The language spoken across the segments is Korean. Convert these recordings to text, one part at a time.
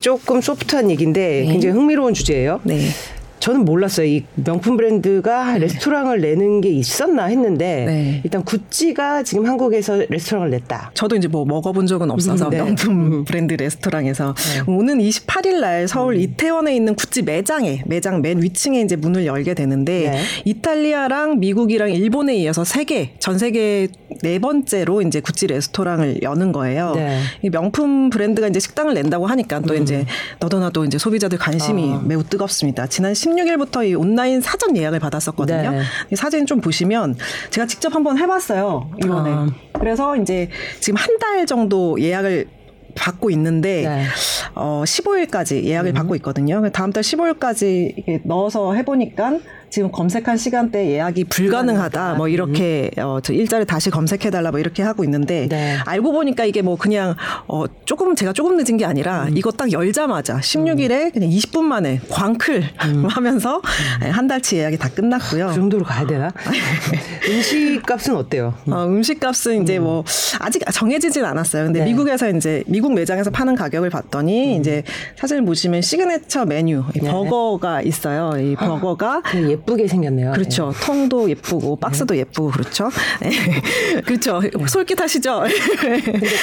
조금 소프트한 얘기인데 네. 굉장히 흥미로운 주제예요. 네. 저는 몰랐어요. 이 명품 브랜드가 레스토랑을 내는 게 있었나 했는데 네. 일단 구찌가 지금 한국에서 레스토랑을 냈다. 저도 이제 뭐 먹어본 적은 없어서 음, 네. 명품 브랜드 레스토랑에서 오는 28일 날 서울 음. 이태원에 있는 구찌 매장에 매장 맨 위층에 이제 문을 열게 되는데 네. 이탈리아랑 미국이랑 일본에 이어서 세계 전 세계 네 번째로 이제 구찌 레스토랑을 여는 거예요. 네. 음. 이 명품 브랜드가 이제 식당을 낸다고 하니까 또 이제 너도나도 이제 소비자들 관심이 아. 매우 뜨겁습니다. 지난 16일부터 이 온라인 사전 예약을 받았었거든요. 네. 이 사진 좀 보시면 제가 직접 한번 해봤어요 이번에. 아. 그래서 이제 지금 한 달 정도 예약을 받고 있는데 네. 어 15일까지 예약을 받고 있거든요. 다음 달 15일까지 이게 넣어서 해보니까 지금 검색한 시간대 예약이 불가능하다. 뭐 이렇게 어저 일자를 다시 검색해 달라 뭐 이렇게 하고 있는데 네. 알고 보니까 이게 뭐 그냥 어 조금 제가 조금 늦은 게 아니라 이거 딱 열자마자 16일에 그냥 20분 만에 광클 하면서 한 달치 예약이 다 끝났고요. 그 정도로 가야 되나? 음식 값은 어때요? 어, 음식값은 이제 뭐 아직 정해지진 않았어요. 근데 네. 미국에서 이제 미국 매장에서 파는 가격을 봤더니 이제 사실 보시면 시그네처 메뉴 이 네. 버거가 있어요. 이 버거가 되게 예쁘게 생겼네요. 그렇죠. 통도 예쁘고 박스도 예 쁘고 그렇죠. 네. 그렇죠. 솔깃하시죠.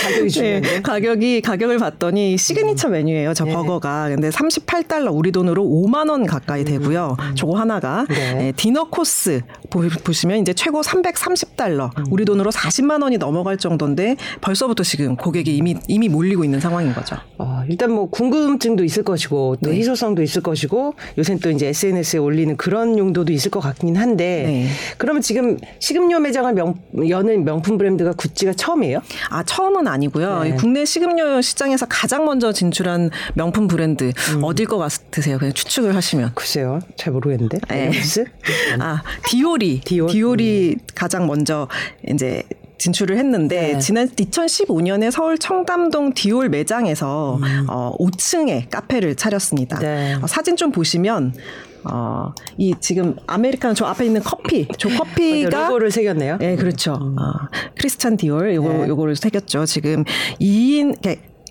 가격이. 네, 가격이 가격을 봤더니 시그니처 메뉴예요. 저 네. 버거가. 근데 38달러 우리 돈으로 5만 원 가까이 되고요. 저거 하나가 네. 네, 디너 코스 보- 보시면 이제 최고 330달러 우리 돈으로 40만 원이 넘어갈 정도인데 벌써부터 지금 고객이 이미 이미 몰리고 있는 상황인 거죠. 어, 일단 뭐 궁금증도 있을 것이고 또 네. 희소성도 있을 것이고 요새는 또 이제 SNS에 올리는 그런 용도도 있을 것 같긴 한데 네. 그러면 지금 식음료 매장을 명, 여는 명품 브랜드가 구찌가 처음이에요? 아 처음은 아니고요. 네. 이 국내 식음료 시장에서 가장 먼저 진출한 명품 브랜드 음. 어딜 것 같으세요? 그냥 추측을 하시면. 글쎄요, 잘 모르겠는데. 네. 에르메스? 아 디올이 디올? 디올이 가장 먼저 이제 진출을 했는데 네. 지난 2015년에 서울 청담동 디올 매장에서 어 5층에 카페를 차렸습니다. 음. 네. 어, 사진 좀 보시면 어 이 지금 아메리카노 저 앞에 있는 커피 저 커피가 로고를 새겼네요. 네, 그렇죠. 어, 크리스찬 디올 요거 네. 요거를 새겼죠. 지금 2인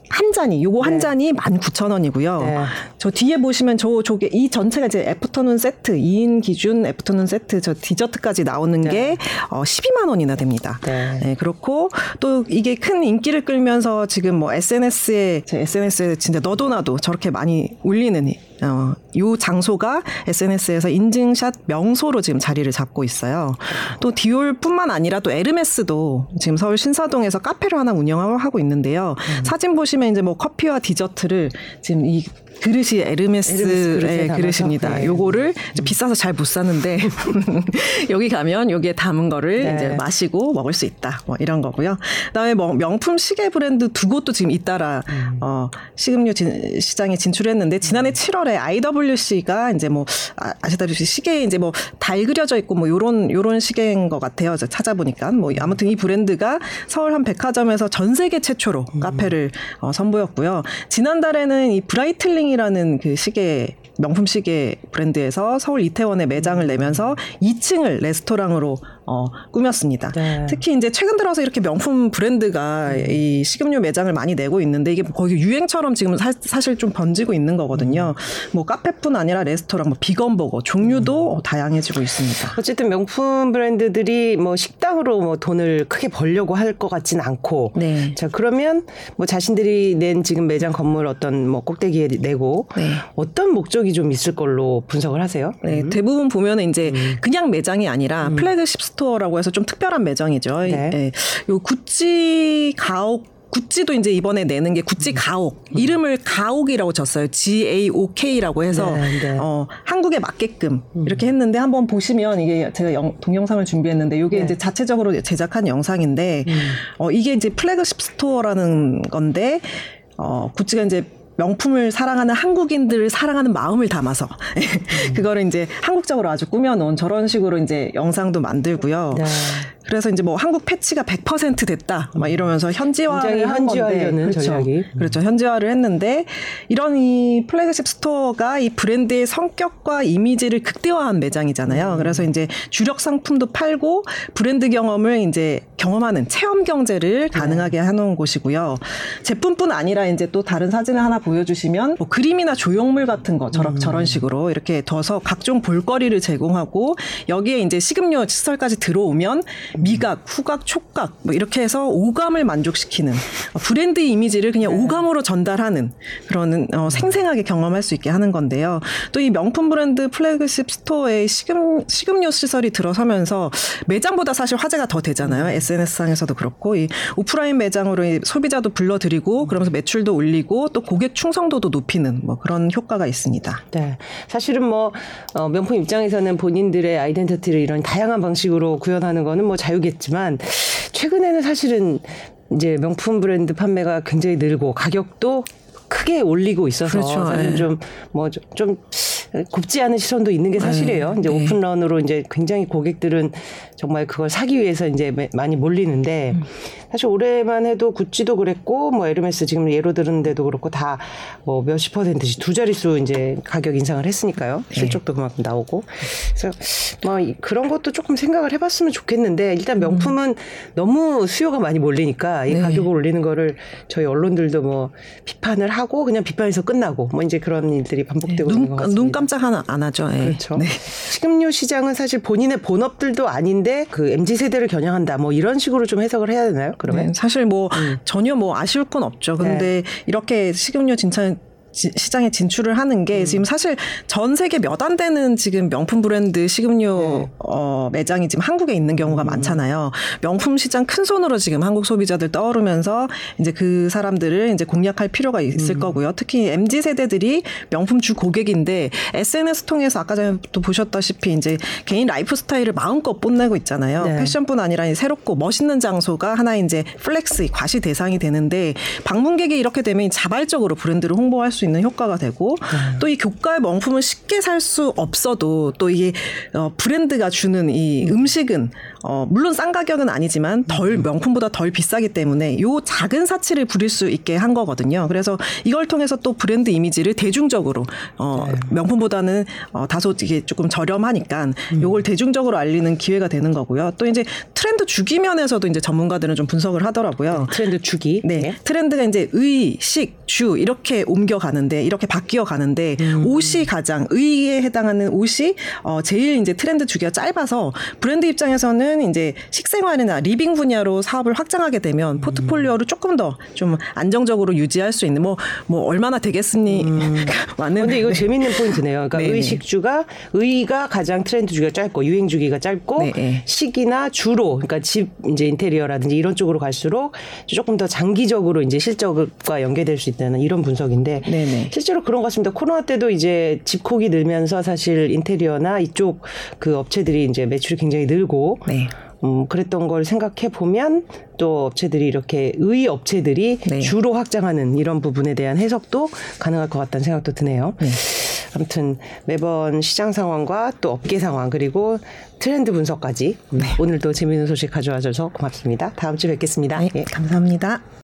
한 잔이 요거 한 네. 잔이 19,000원이고요. 네. 저 뒤에 보시면 저 저게 이 전체가 이제 afternoon 세트 2인 기준 afternoon 세트 저 디저트까지 나오는 네. 게 어, 12만 원이나 됩니다. 네. 그렇고 또 이게 큰 인기를 끌면서 지금 뭐 SNS에 제 SNS에 진짜 너도 나도 저렇게 많이 올리는 어, 요 장소가 SNS에서 인증샷 명소로 지금 자리를 잡고 있어요. 또 디올뿐만 아니라 또 에르메스도 지금 서울 신사동에서 카페를 하나 운영하고 있는데요. 음. 사진 보시면 이제 뭐 커피와 디저트를 지금 이 그릇이 에르메스 에르메스의 그릇에 담아서? 그릇입니다. 네. 요거를 비싸서 잘 못 사는데 여기 가면 여기에 담은 거를 네. 이제 마시고 먹을 수 있다. 뭐 이런 거고요. 그다음에 뭐 명품 시계 브랜드 두 곳도 지금 잇따라 음. 어, 식음료 진- 시장에 진출했는데 지난해 7월에 IWC가 이제 뭐 아, 아시다시피 시계에 이제 뭐 달 그려져 있고 뭐 요런 요런 시계인 것 같아요. 저 찾아보니까 뭐 아무튼 이 브랜드가 서울 한 백화점에서 전 세계 최초로 음. 카페를 어, 선보였고요. 지난달에는 이 브라이틀링이라는 그 시계 명품 시계 브랜드에서 서울 이태원에 매장을 내면서 2층을 레스토랑으로 어, 꾸몄습니다. 네. 특히 이제 최근 들어서 이렇게 명품 브랜드가 이 식음료 매장을 많이 내고 있는데 이게 거의 유행처럼 지금 사, 사실 좀 번지고 있는 거거든요. 뭐 카페뿐 아니라 레스토랑, 뭐 vegan burger 종류도 어, 다양해지고 있습니다. 어쨌든 명품 브랜드들이 뭐 식당으로 뭐 돈을 크게 벌려고 할 것 같진 않고. 네. 자, 그러면 뭐 자신들이 낸 지금 매장 건물 어떤 뭐 꼭대기에 내고 네. 어떤 목적이 좀 있을 걸로 분석을 하세요? 네, 대부분 보면 은 이제 그냥 매장이 아니라 flagship store라고 해서 좀 특별한 매장이죠. 네. 예. 요 구찌 가옥 구찌도 이제 이번에 내는 게 구찌 가옥 이름을 가옥이라고 졌어요. G A O K라고 해서 네, 네. 어 한국에 맞게끔 이렇게 했는데 한번 보시면 이게 제가 영- 동영상을 준비했는데 이게 네. 이제 자체적으로 제작한 영상인데 어 이게 이제 flagship store라는 건데 어 구찌가 이제 명품을 사랑하는 한국인들을 사랑하는 마음을 담아서 그거를 이제 한국적으로 아주 꾸며놓은 저런 식으로 이제 영상도 만들고요. 네. 그래서 이제 뭐 한국 patch가 100% 됐다. 막 이러면서 현지화를 한 건데. 현지화하려는 그렇죠. 전략이. 그렇죠. 현지화를 했는데 이런 이 flagship store가 이 브랜드의 성격과 이미지를 극대화한 매장이잖아요. 음. 그래서 이제 주력 상품도 팔고 브랜드 경험을 이제 경험하는 체험 경제를 네. 가능하게 해놓은 곳이고요. 제품뿐 아니라 이제 또 다른 사진을 하나 보여주시면 뭐 그림이나 조형물 같은 거 저런, 음. 저런 식으로 이렇게 둬서 각종 볼거리를 제공하고 여기에 이제 식음료 시설까지 들어오면 미각, 후각, 촉각 뭐 이렇게 해서 오감을 만족시키는 브랜드 이미지를 그냥 네. 오감으로 전달하는 그런 어, 생생하게 경험할 수 있게 하는 건데요. 또 이 명품 브랜드 flagship store에 식음 식음료 시설이 들어서면서 매장보다 사실 화제가 더 되잖아요. SNS 상에서도 그렇고 이 오프라인 매장으로 이 소비자도 불러들이고 그러면서 매출도 올리고 또 고객 충성도도 높이는 뭐 그런 효과가 있습니다. 네. 사실은 뭐, 어, 명품 입장에서는 본인들의 아이덴티티를 이런 다양한 방식으로 구현하는 거는 뭐 자유겠지만, 최근에는 사실은 이제 명품 브랜드 판매가 굉장히 늘고 가격도 크게 올리고 있어서 그렇죠. 사실 예. 좀, 뭐, 좀, 좀 곱지 않은 시선도 있는 게 사실이에요. 이제 네. 오픈런으로 이제 굉장히 고객들은 정말 그걸 사기 위해서 이제 매- 많이 몰리는데 음. 사실 올해만 해도 구찌도 그랬고 뭐 에르메스 지금 예로 들었는데도 그렇고 다 뭐 몇십 퍼센트씩 두 자릿수 이제 가격 인상을 했으니까요. 네. 실적도 그만큼 나오고. 그래서 뭐 이- 그런 것도 조금 생각을 해봤으면 좋겠는데 일단 명품은 너무 수요가 많이 몰리니까 이 음. 네. 가격을 올리는 거를 저희 언론들도 뭐 비판을 하고 그냥 비판에서 끝나고 뭐 이제 그런 일들이 반복되고 있는 것 눈, 같습니다. 눈 깜짝 하나 안 하죠. 예. 그렇죠. 네. 식음료 시장은 사실 본인의 본업들도 아닌데 그 MZ 세대를 겨냥한다. 뭐 이런 식으로 좀 해석을 해야 되나요? 그러면 네, 사실 뭐 음. 전혀 뭐 아쉬울 건 없죠. 근데 이렇게 식음료 진짜 지- 시장에 진출을 하는 게 음. 지금 사실 전 세계 몇 안 되는 지금 명품 브랜드 식음료 네. 음. 어, 매장이 지금 한국에 있는 경우가 많잖아요. 명품 시장 큰 손으로 지금 한국 소비자들 떠오르면서 이제 그 사람들을 이제 공략할 필요가 있을 음. 거고요. 특히 MZ 세대들이 명품 주 고객인데 SNS 통해서 아까 전에 또 보셨다시피 이제 개인 lifestyle을 마음껏 뽐내고 있잖아요. 네. 패션뿐 아니라 이 새롭고 멋있는 장소가 하나 이제 flex 과시 대상이 되는데 방문객이 이렇게 되면 자발적으로 브랜드를 홍보할 수 있는 효과가 되고 네. 또 이 고가의 명품을 쉽게 살 수 없어도 또 이게 어, 브랜드가 주는 이 음식은 어, 물론 싼 가격은 아니지만 음. 덜 명품보다 덜 비싸기 때문에 요 작은 사치를 부릴 수 있게 한 거거든요. 그래서 이걸 통해서 또 브랜드 이미지를 대중적으로 어, 네. 명품보다는 어, 다소 이게 조금 저렴하니까 음. 요걸 대중적으로 알리는 기회가 되는 거고요. 또 이제 트렌드 주기 면에서도 이제 전문가들은 좀 분석을 하더라고요. 트렌드 주기. 네. 트렌드가 이제 의, 식, 주 이렇게 옮겨가는 데 이렇게 바뀌어 가는데 음. 옷이 가장 의에 해당하는 옷이 어 제일 이제 트렌드 주기가 짧아서 브랜드 입장에서는 이제 식생활이나 living 분야로 사업을 확장하게 음. 되면 포트폴리오를 조금 더 좀 안정적으로 유지할 수 있는 뭐뭐 얼마나 되겠습니 맞는 근데 이거 네. 재밌는 포인트네요. 그러니까 네네. 의식주가 의가 가장 트렌드 주기가 짧고 유행 주기가 짧고 네, 네. 식이나 주로 그러니까 집 이제 인테리어라든지 이런 쪽으로 갈수록 조금 더 장기적으로 이제 실적과 연계될 수 있다는 이런 분석인데 네 네. 실제로 그런 것 같습니다. 코로나 때도 이제 집콕이 늘면서 사실 인테리어나 이쪽 그 업체들이 이제 매출이 굉장히 늘고 네. 음, 그랬던 걸 생각해 보면 또 업체들이 이렇게 의 업체들이 네. 주로 확장하는 이런 부분에 대한 해석도 가능할 것 같다는 생각도 드네요. 네. 아무튼 매번 시장 상황과 또 업계 상황 그리고 트렌드 분석까지 음, 오늘도 재미있는 소식 가져와줘서 고맙습니다. 다음 주에 뵙겠습니다. 네, 예. 감사합니다.